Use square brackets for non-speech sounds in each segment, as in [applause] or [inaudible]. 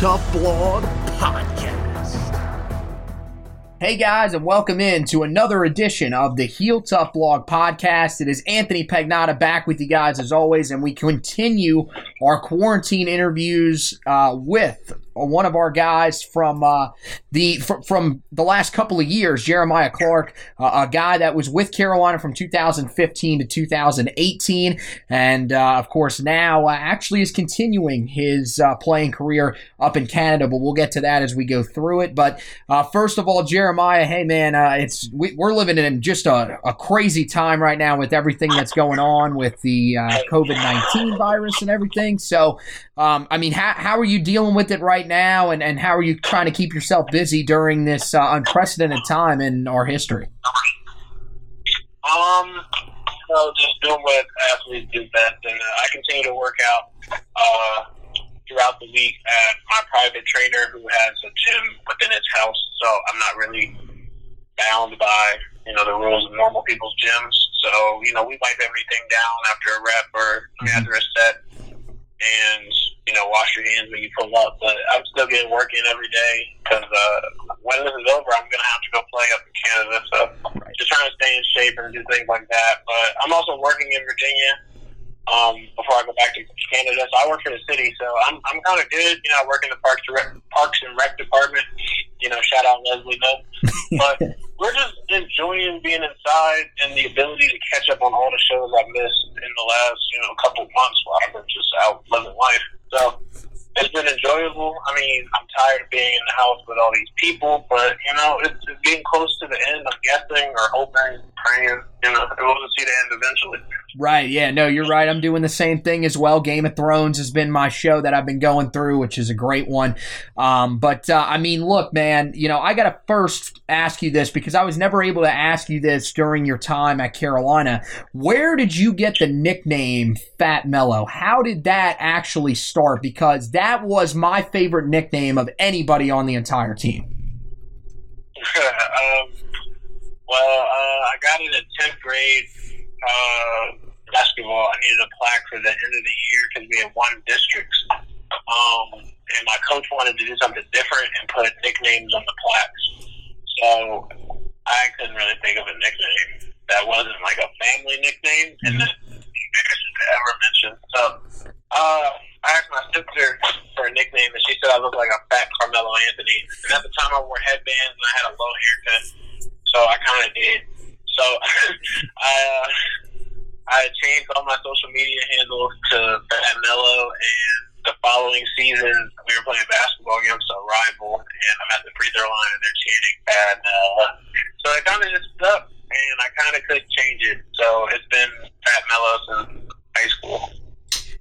Tough Blog Podcast. Hey guys, and welcome in to another edition of the Heel Tough Blog Podcast. It is Anthony Pagnotta back with you guys as always, and we continue our quarantine interviews uh, with one of our guys from uh, the fr- from the last couple of years, Jeremiah Clark, uh, a guy that was with Carolina from 2015 to 2018, and uh, of course now uh, actually is continuing his uh, playing career up in Canada. But we'll get to that as we go through it. But uh, first of all, Jeremiah, hey man, it's we, we're living in just a, a crazy time right now with everything that's going on with the COVID 19 virus and everything. So, um, I mean, how, how are you dealing with it right now, and, and how are you trying to keep yourself busy during this uh, unprecedented time in our history? Um, so just doing what athletes do best, and uh, I continue to work out uh, throughout the week at my private trainer who has a gym within his house. So I'm not really bound by you know the rules of normal people's gyms. So you know we wipe everything down after a rep or after a set, and you know wash your hands when you pull up. But I'm still getting work in every day because uh, when this is over, I'm gonna have to go play up in Canada. So just trying to stay in shape and do things like that. But I'm also working in Virginia um, before I go back to Canada. So I work for the city, so I'm I'm kind of good. You know, I work in the parks Rec, parks and rec department. You know, shout out Leslie Knope. [laughs] But we're just enjoying being inside and the ability to catch up on all the shows I've missed in the last you know couple months while I've been just out living life. So it's been enjoyable. I mean, I'm tired of being in the house with all these people, but you know, it's, it's getting close to the end. I'm guessing or hoping, praying. You know, see the end eventually. Right, yeah, no, you're right. I'm doing the same thing as well. Game of Thrones has been my show that I've been going through, which is a great one. Um, but uh, I mean, look, man, you know, I got to first ask you this because I was never able to ask you this during your time at Carolina. Where did you get the nickname Fat Mellow? How did that actually start? Because that was my favorite nickname of anybody on the entire team. [laughs] um, well, uh, I got it in tenth grade uh, basketball. I needed a plaque for the end of the year because we had won districts. Um, and my coach wanted to do something different and put nicknames on the plaques. So I couldn't really think of a nickname that wasn't like a family nickname, and then ever mentioned. So uh, I asked my sister for a nickname, and she said I looked like a fat Carmelo Anthony. And at the time, I wore headbands and I had a low haircut, so I kind of did. So I uh, I changed all my social media handles to Fat Mellow, and the following season we were playing basketball against a rival, and I'm at the free throw line, and they're chanting Fat Mellow. So it kind of just stuck, and I kind of couldn't change it. So it's been Fat Mellow since high school.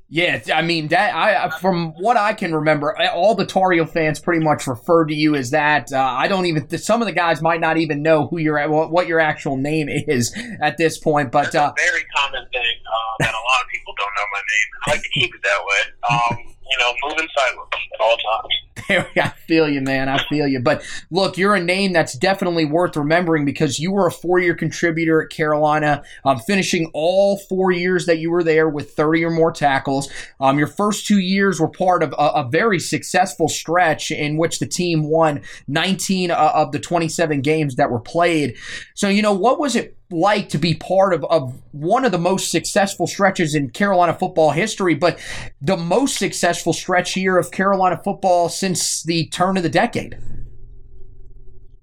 Yeah, I mean that. I from what I can remember, all the Tar Heel fans pretty much refer to you as that. Uh, I don't even. Some of the guys might not even know who your what your actual name [laughs] is at this point. But uh, a very common thing. that a lot of people don't know my name. I like to keep it that way. Um, you know, moving silent at all times. [laughs] I feel you, man. I feel you. But look, you're a name that's definitely worth remembering because you were a four-year contributor at Carolina, um, finishing all four years that you were there with 30 or more tackles. Um, your first two years were part of a, a, very successful stretch in which the team won 19 uh, of the 27 games that were played. So, you know, what was it like to be part of, of one of the most successful stretches in Carolina football history, but the most successful stretch here of Carolina football since the turn of the decade?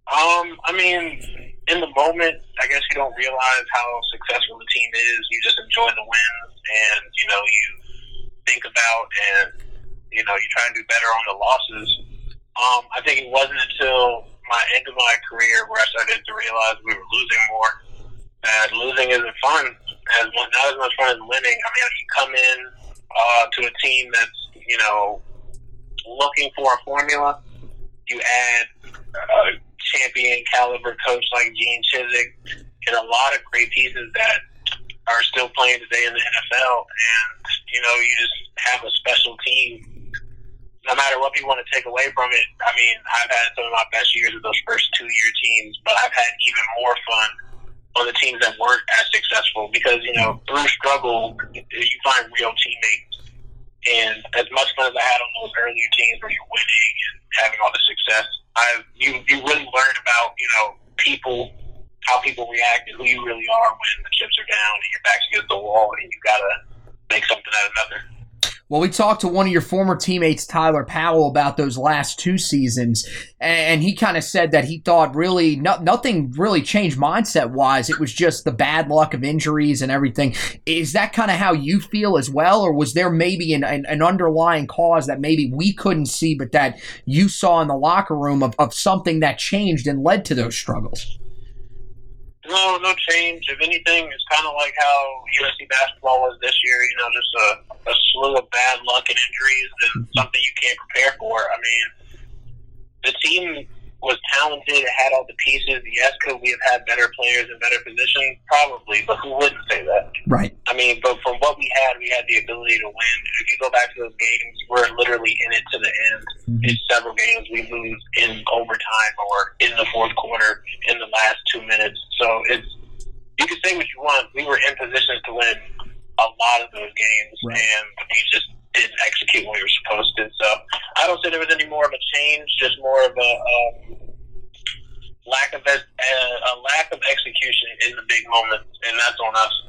Um, I mean, in the moment, I guess you don't realize how successful the team is. You just enjoy the wins, and you know you think about and you know you try and do better on the losses. Um, I think it wasn't until my end of my career where I started to realize we were losing more that losing isn't fun. As not as much fun as winning. I mean, you come in uh, to a team that's you know looking for a formula. You add a champion caliber coach like Gene Chizik and a lot of great pieces that are still playing today in the NFL. And you know, you just have a special team. No matter what people want to take away from it, I mean, I've had some of my best years of those first two year teams, but I've had even more fun on the teams that weren't as successful because you know mm-hmm. through struggle you find real teammates. And as much fun as I had on those earlier teams where you're winning and having all the success, I you you really learn about you know people, how people react, and who you really are when the chips are down and your back's against the wall, and you gotta make something out of nothing. Well, we talked to one of your former teammates, Tyler Powell, about those last two seasons, and he kind of said that he thought really no, nothing really changed mindset wise. It was just the bad luck of injuries and everything. Is that kind of how you feel as well, or was there maybe an, an, an, underlying cause that maybe we couldn't see, but that you saw in the locker room of, of something that changed and led to those struggles? No, no change. If anything, it's kind of like how UNC basketball was this year. You know, just a, a slew of bad luck and injuries and mm-hmm. something you can't prepare for. I mean, the team was talented, it had all the pieces. Yes, could we have had better players in better positions? Probably, but who wouldn't say that? Right. I mean, but from what we had, we had the ability to win. If you go back to those games, we're literally in it to the end. Mm-hmm. In several games, we lose in overtime or in the fourth quarter in the last two minutes. So it's you can say what you want. We were in position to win a lot of those games, right. and we just didn't execute what we were supposed to. So I don't say there was any more of a change, just more of a um, lack of uh, a lack of execution in the big moments, and that's on us.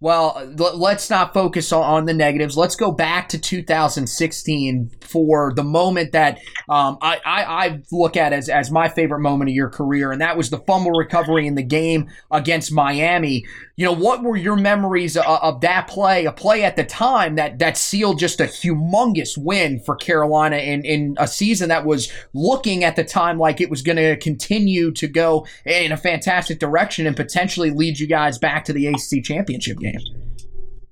Well, let's not focus on the negatives. Let's go back to 2016 for the moment that um, I, I, I, look at as, as my favorite moment of your career, and that was the fumble recovery in the game against Miami. You know, what were your memories of, of that play? A play at the time that, that sealed just a humongous win for Carolina in, in a season that was looking at the time like it was going to continue to go in a fantastic direction and potentially lead you guys back to the ACC championship game?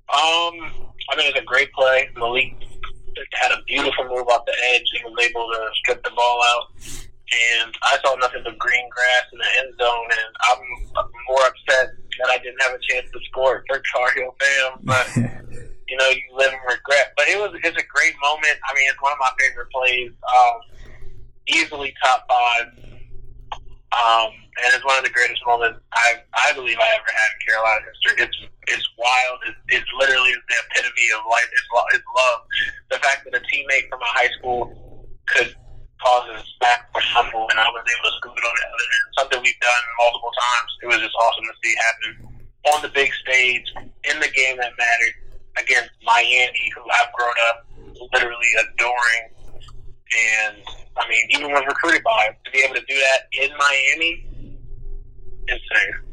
Um, I mean, it was a great play. Malik had a beautiful move off the edge. He was able to strip the ball out. And I saw nothing but green grass in the end zone, and I'm more upset that I didn't have a chance to score for Tar Heel fam. But [laughs] you know, you live in regret. But it was it's a great moment. I mean, it's one of my favorite plays. Um, easily top five. Um, and it's one of the greatest moments I I believe I ever had in Carolina history. It's it's wild. It's, it's literally the epitome of life. It's, it's love. The fact that a teammate from my high school could cause a back for humble, and I was able to scoop it on the other end. Something we've done multiple times. It was just awesome to see happen on the big stage in the game that mattered against Miami, who I've grown up literally adoring. And I mean, even when recruited by to be able to do that in Miami insane.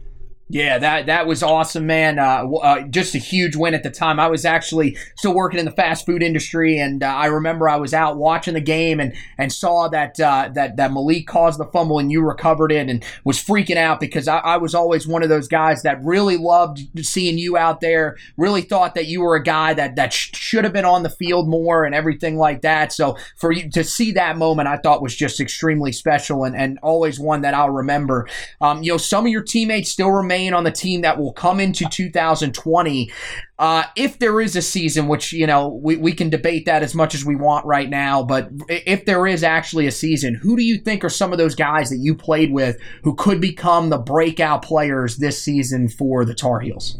Yeah, that that was awesome, man. Uh, uh, just a huge win at the time. I was actually still working in the fast food industry, and uh, I remember I was out watching the game and and saw that uh, that that Malik caused the fumble and you recovered it, and was freaking out because I, I, was always one of those guys that really loved seeing you out there. Really thought that you were a guy that that sh- should have been on the field more and everything like that. So for you to see that moment, I thought was just extremely special and and always one that I'll remember. Um, you know, some of your teammates still remain remain on the team that will come into 2020. Uh, if there is a season, which, you know, we, we can debate that as much as we want right now, but if there is actually a season, who do you think are some of those guys that you played with who could become the breakout players this season for the Tar Heels?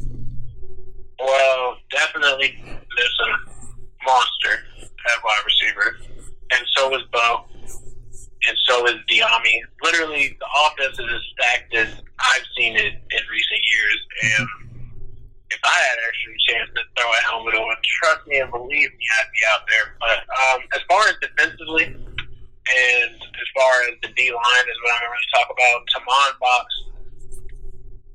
Well, definitely there's a monster at wide receiver, and so is Bo, and so is Dyami. Literally, the offense is as stacked as out there. But um, as far as defensively, and as far as the D line is what I'm going to talk about, Tomon Fox,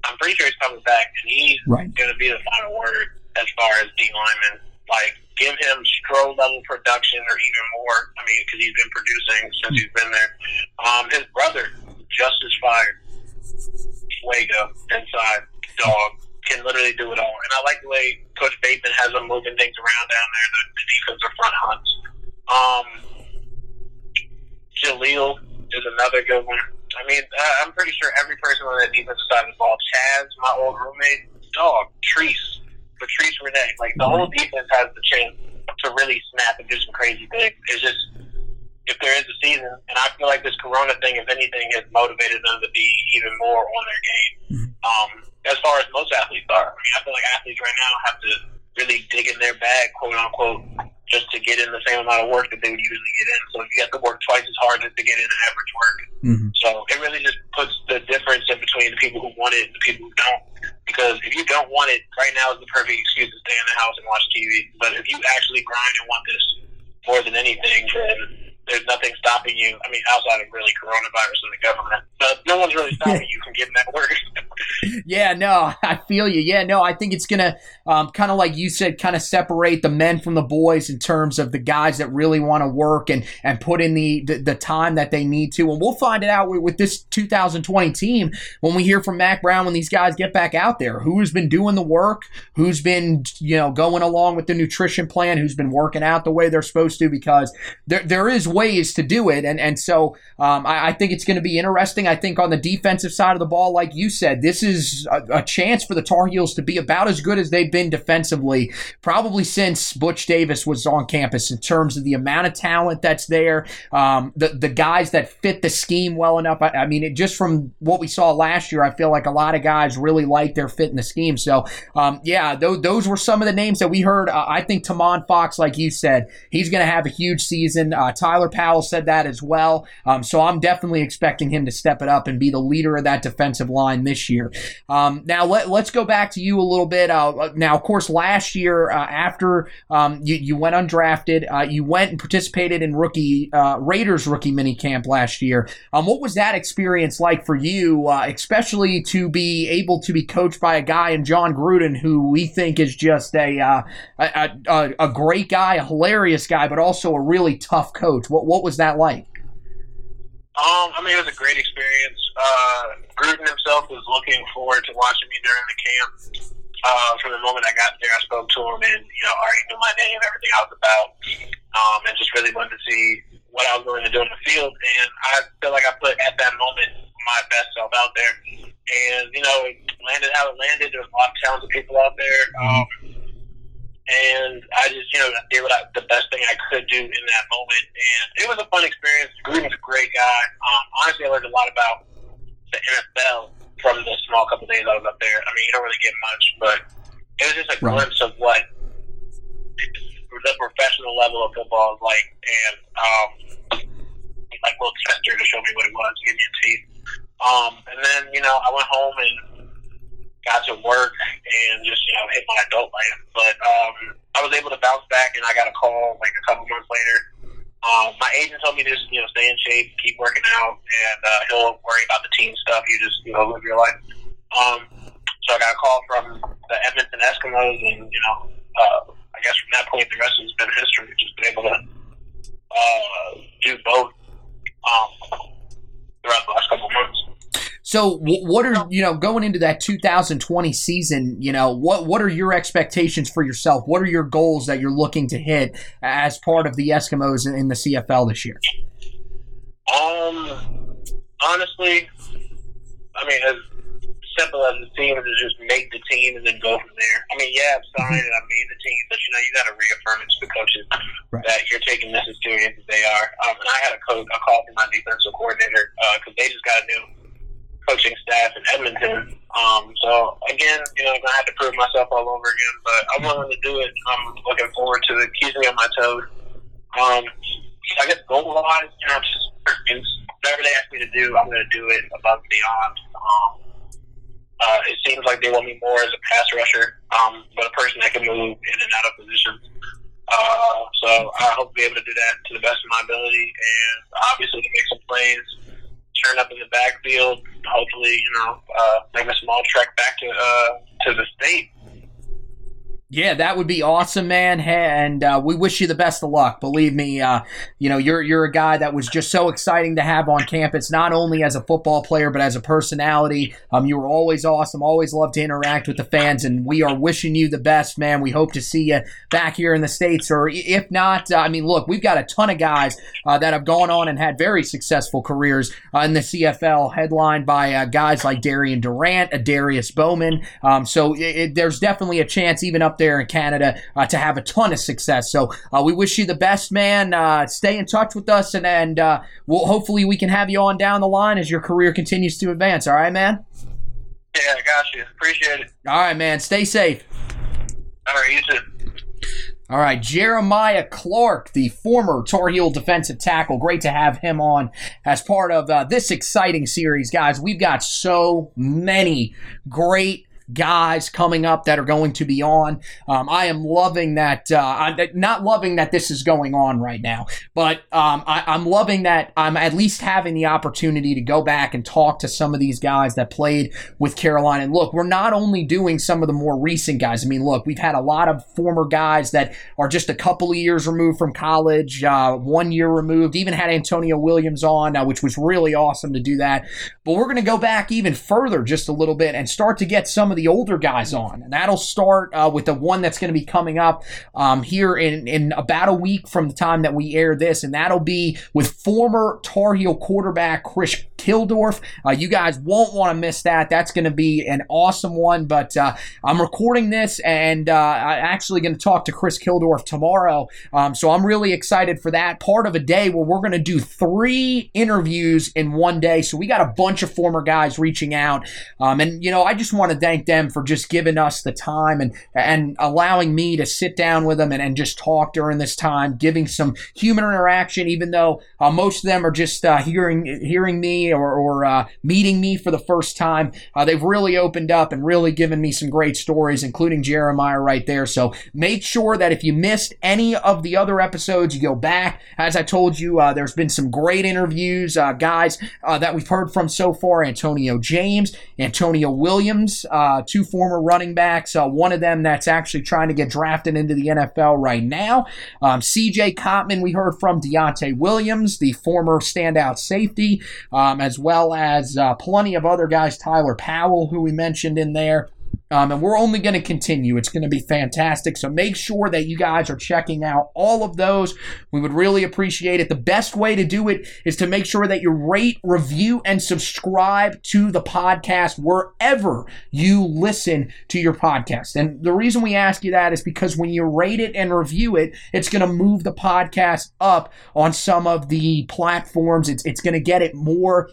I'm pretty sure he's coming back, and he's right. going to be the final word as far as D lineman. Like, give him Stro level production or even more. I mean, because he's been producing since he's been there. Um, his brother, Justice Fire, Fuego, inside dog can literally do it all. And I like the way Coach Bateman has them moving things around down there, the, the defensive front hunts. Um, Jaleel is another good one. I mean, uh, I'm pretty sure every person on that defensive side of the ball, Chaz, my old roommate, dog, Treese, Patrice Rene, like the whole defense has the chance to really snap and do some crazy things. It's just if there is a season, and I feel like this Corona thing, if anything, has motivated them to be even more on their game. Um, as far as most athletes are, I mean, I feel like athletes right now have to really dig in their bag, quote unquote, just to get in the same amount of work that they would usually get in. So you have to work twice as hard to get in average work. Mm-hmm. So it really just puts the difference in between the people who want it and the people who don't. Because if you don't want it, right now is the perfect excuse to stay in the house and watch TV. But if you actually grind and want this more than anything, then there's nothing stopping you. I mean, outside of really coronavirus and the government, but no one's really stopping [laughs] you from getting that work. [laughs] yeah, no, [laughs] I feel you. Yeah, no, I think it's gonna um, kind of like you said, kind of separate the men from the boys in terms of the guys that really want to work and and put in the, the, the time that they need to. And we'll find it out with, with this 2020 team when we hear from Mack Brown when these guys get back out there. Who's been doing the work? Who's been you know going along with the nutrition plan? Who's been working out the way they're supposed to? Because there there is ways to do it, and and so um, I, I think it's going to be interesting. I think on the defensive side of the ball, like you said, this is a, a chance for the Tar Heels to be about as good as they've been defensively, probably since Butch Davis was on campus in terms of the amount of talent that's there, um, the the guys that fit the scheme well enough. I, I mean, it, just from what we saw last year, I feel like a lot of guys really like their fit in the scheme. So, um, yeah, those, those were some of the names that we heard. Uh, I think Tomon Fox, like you said, he's going to have a huge season. Uh, Tyler Powell said that as well. Um, so I'm definitely expecting him to step it up and be the leader of that defensive line this year. Um, now let, us go back to you a little bit. Uh, now, of course, last year uh, after um, you, you went undrafted, uh, you went and participated in rookie uh, Raiders rookie mini camp last year. Um, what was that experience like for you, uh, especially to be able to be coached by a guy in Jon Gruden who we think is just a, uh, a, a, a great guy, a hilarious guy, but also a really tough coach. What what was that like? Um, I mean, it was a great experience. Uh, Gruden himself was looking forward to watching me during the camp. Uh, from the moment I got there, I spoke to him and, you know, already knew my name, everything I was about, um, and just really wanted to see what I was going to do in the field. And I feel like I put, at that moment, my best self out there. And, you know, it landed how it landed. There was a lot of talented people out there. Um, and I just, you know, did what I, the best thing I could do in that moment. And it was a fun experience. Gruden's a great guy. Um, honestly, I learned a lot about the NFL from the small couple days I was up there. I mean, you don't really get much, but it was just a Right. glimpse of what the professional level of football is like. And, um, like Will Chester to show me what it was, give me a taste. Um, and then, you know, I went home and got to work and just, you know, hit my adult life. But um, I was able to bounce back and I got a call like a couple months later. Um, my agent told me to just, you know, stay in shape, keep working out, and uh, he'll worry about the team stuff. You just, you know, live your life. Um, so I got a call from the Edmonton Eskimos, and, you know, uh, I guess from that point, the rest has been history. Just been able to uh, do both um, throughout the last couple of months. So, what are you know going into that 2020 season? You know, what what are your expectations for yourself? What are your goals that you're looking to hit as part of the Eskimos in, in the CFL this year? Um, honestly, I mean, as simple as it seems is just make the team and then go from there. I mean, yeah, I'm signed and I made the team, but you know, you got to reaffirm it to the coaches right. that you're taking this as serious as they are. Um, and I had a coach, a call from my defensive coordinator because uh, they just got a new coaching staff in Edmonton. Um, so again, you know, gonna have to prove myself all over again, but I'm willing to do it. I'm looking forward to it. Keeps me on my toes. Um, I guess goal wise, you know, just whatever they ask me to do, I'm gonna do it above and beyond. Um, uh, it seems like they want me more as a pass rusher, um, but a person that can move in and out of positions. Uh, so I hope to be able to do that to the best of my ability, and obviously to make some plays, turn up in the backfield. Hopefully, you know, uh, make a small trek back to uh, to the state yeah, that would be awesome, man. And uh, we wish you the best of luck. Believe me, uh, you know you're you're a guy that was just so exciting to have on campus, not only as a football player but as a personality. Um, you were always awesome. Always loved to interact with the fans, and we are wishing you the best, man. We hope to see you back here in the states, or if not, uh, I mean, look, we've got a ton of guys uh, that have gone on and had very successful careers uh, in the CFL, headlined by uh, guys like Darian Durant, Darius Bowman. Um, so it, it, there's definitely a chance, even up there in Canada uh, to have a ton of success. So uh, we wish you the best, man. Uh, stay in touch with us, and and uh, we'll hopefully we can have you on down the line as your career continues to advance. All right, man. Yeah, I got you. Appreciate it. All right, man. Stay safe. All right, you too. All right, Jeremiah Clark, the former Tar Heel defensive tackle. Great to have him on as part of uh, this exciting series, guys. We've got so many great guys coming up that are going to be on. Um, I am loving that. Uh, I'm not loving that this is going on right now, but um, I, am loving that I'm at least having the opportunity to go back and talk to some of these guys that played with Carolina. And look, we're not only doing some of the more recent guys. I mean, look, we've had a lot of former guys that are just a couple of years removed from college, uh, one year removed. Even had Antonio Williams on, uh, which was really awesome to do that. But we're going to go back even further just a little bit and start to get some of the older guys on. And that'll start uh, with the one that's going to be coming up um, here in, in about a week from the time that we air this. And that'll be with former Tar Heel quarterback Chris Keldorf. Uh, you guys won't want to miss that. That's going to be an awesome one. But uh, I'm recording this and uh, I'm actually going to talk to Chris Keldorf tomorrow. Um, so I'm really excited for that part of a day where we're going to do three interviews in one day. So we got a bunch bunch of former guys reaching out. Um, and, you know, I just want to thank them for just giving us the time and, and allowing me to sit down with them and, and just talk during this time, giving some human interaction, even though uh, most of them are just uh, hearing, hearing me or, or uh, meeting me for the first time. Uh, they've really opened up and really given me some great stories, including Jeremiah right there. So make sure that if you missed any of the other episodes, you go back. As I told you, uh, there's been some great interviews, uh, guys that we've heard from so far Antonio James, Antonio Williams, uh, two former running backs, uh, one of them that's actually trying to get drafted into the NFL right now. Um, CJ Cottman, we heard from Deontay Williams, the former standout safety, um, as well as uh, plenty of other guys, Tyler Powell, who we mentioned in there. Um, and we're only going to continue. It's going to be fantastic. So make sure that you guys are checking out all of those. We would really appreciate it. The best way to do it is to make sure that you rate, review, and subscribe to the podcast wherever you listen to your podcast. And the reason we ask you that is because when you rate it and review it, it's going to move the podcast up on some of the platforms. It's, it's going to get it more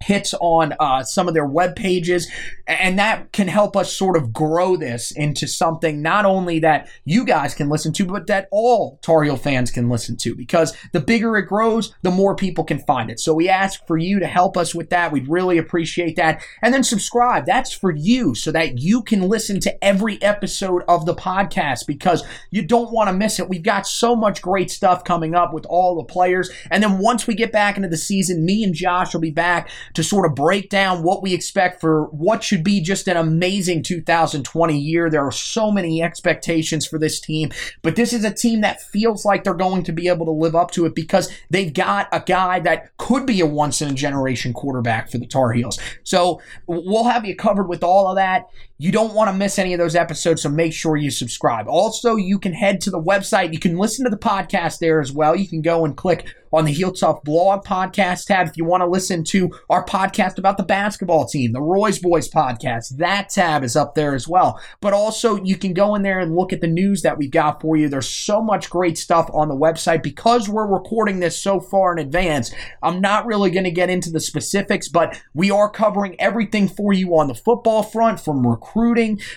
hits on uh, some of their web pages. And that can help us sort of grow this into something not only that you guys can listen to, but that all Tar Heel fans can listen to. Because the bigger it grows, the more people can find it. So we ask for you to help us with that. We'd really appreciate that. And then subscribe. That's for you so that you can listen to every episode of the podcast because you don't want to miss it. We've got so much great stuff coming up with all the players. And then once we get back into the season, me and Josh will be back to sort of break down what we expect for what should be just an amazing 2020 year. There are so many expectations for this team, but this is a team that feels like they're going to be able to live up to it because they've got a guy that could be a once in a generation quarterback for the Tar Heels. So we'll have you covered with all of that. You don't want to miss any of those episodes, so make sure you subscribe. Also, you can head to the website. You can listen to the podcast there as well. You can go and click on the Heel Tough blog podcast tab. If you want to listen to our podcast about the basketball team, the Roy's Boys podcast, that tab is up there as well. But also, you can go in there and look at the news that we've got for you. There's so much great stuff on the website because we're recording this so far in advance. I'm not really going to get into the specifics, but we are covering everything for you on the football front from recruiting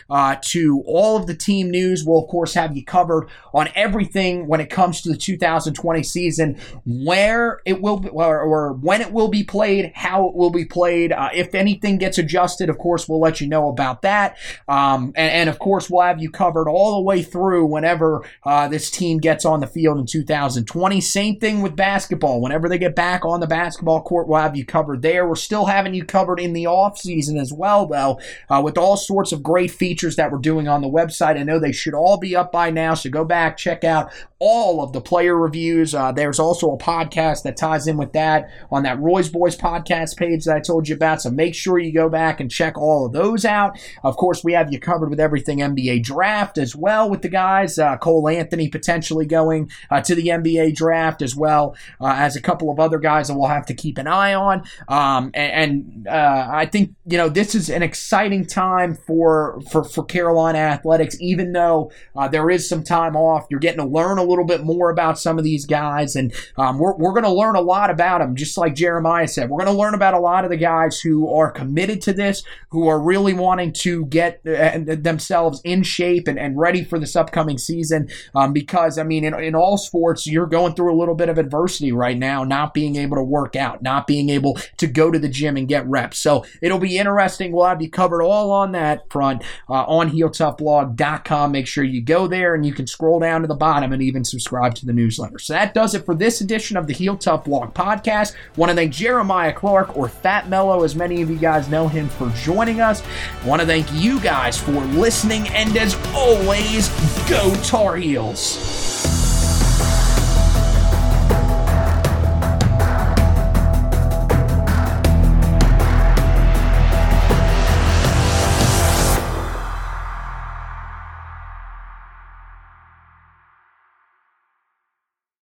uh, to all of the team news. We'll, of course, have you covered on everything when it comes to the 2020 season, where it will be, or, or when it will be played, how it will be played. Uh, if anything gets adjusted, of course, we'll let you know about that. Um, and, and, of course, we'll have you covered all the way through whenever uh, this team gets on the field in 2020. Same thing with basketball. Whenever they get back on the basketball court, we'll have you covered there. We're still having you covered in the off season as well, though, uh, with all sorts of great features that we're doing on the website. I know they should all be up by now, so go back, check out all of the player reviews. Uh, there's also a podcast that ties in with that on that Roy's Boys podcast page that I told you about. So make sure you go back and check all of those out. Of course, we have you covered with everything NBA draft as well with the guys. Uh, Cole Anthony potentially going uh, to the NBA draft as well uh, as a couple of other guys that we'll have to keep an eye on. Um, and, and uh, I think you know this is an exciting time for for for Carolina athletics. Even though uh, there is some time off, you're getting to learn a little bit more about some of these guys, and um, we're, we're going to learn a lot about them. Just like Jeremiah said, we're going to learn about a lot of the guys who are committed to this, who are really wanting to get uh, themselves in shape and, and ready for this upcoming season. Um, because I mean, in, in all sports, you're going through a little bit of adversity right now, not being able to work out, not being able to go to the gym and get reps. So it'll be interesting. We'll have you covered all on that front uh, on HeelToughBlog.com. Make sure you go there and you can scroll down to the bottom and even subscribe to the newsletter. So that does it for this edition of the Heel Tough Blog podcast. Want to thank Jeremiah Clark or Fat Mellow, as many of you guys know him, for joining us. Want to thank you guys for listening, and as always, go Tar Heels.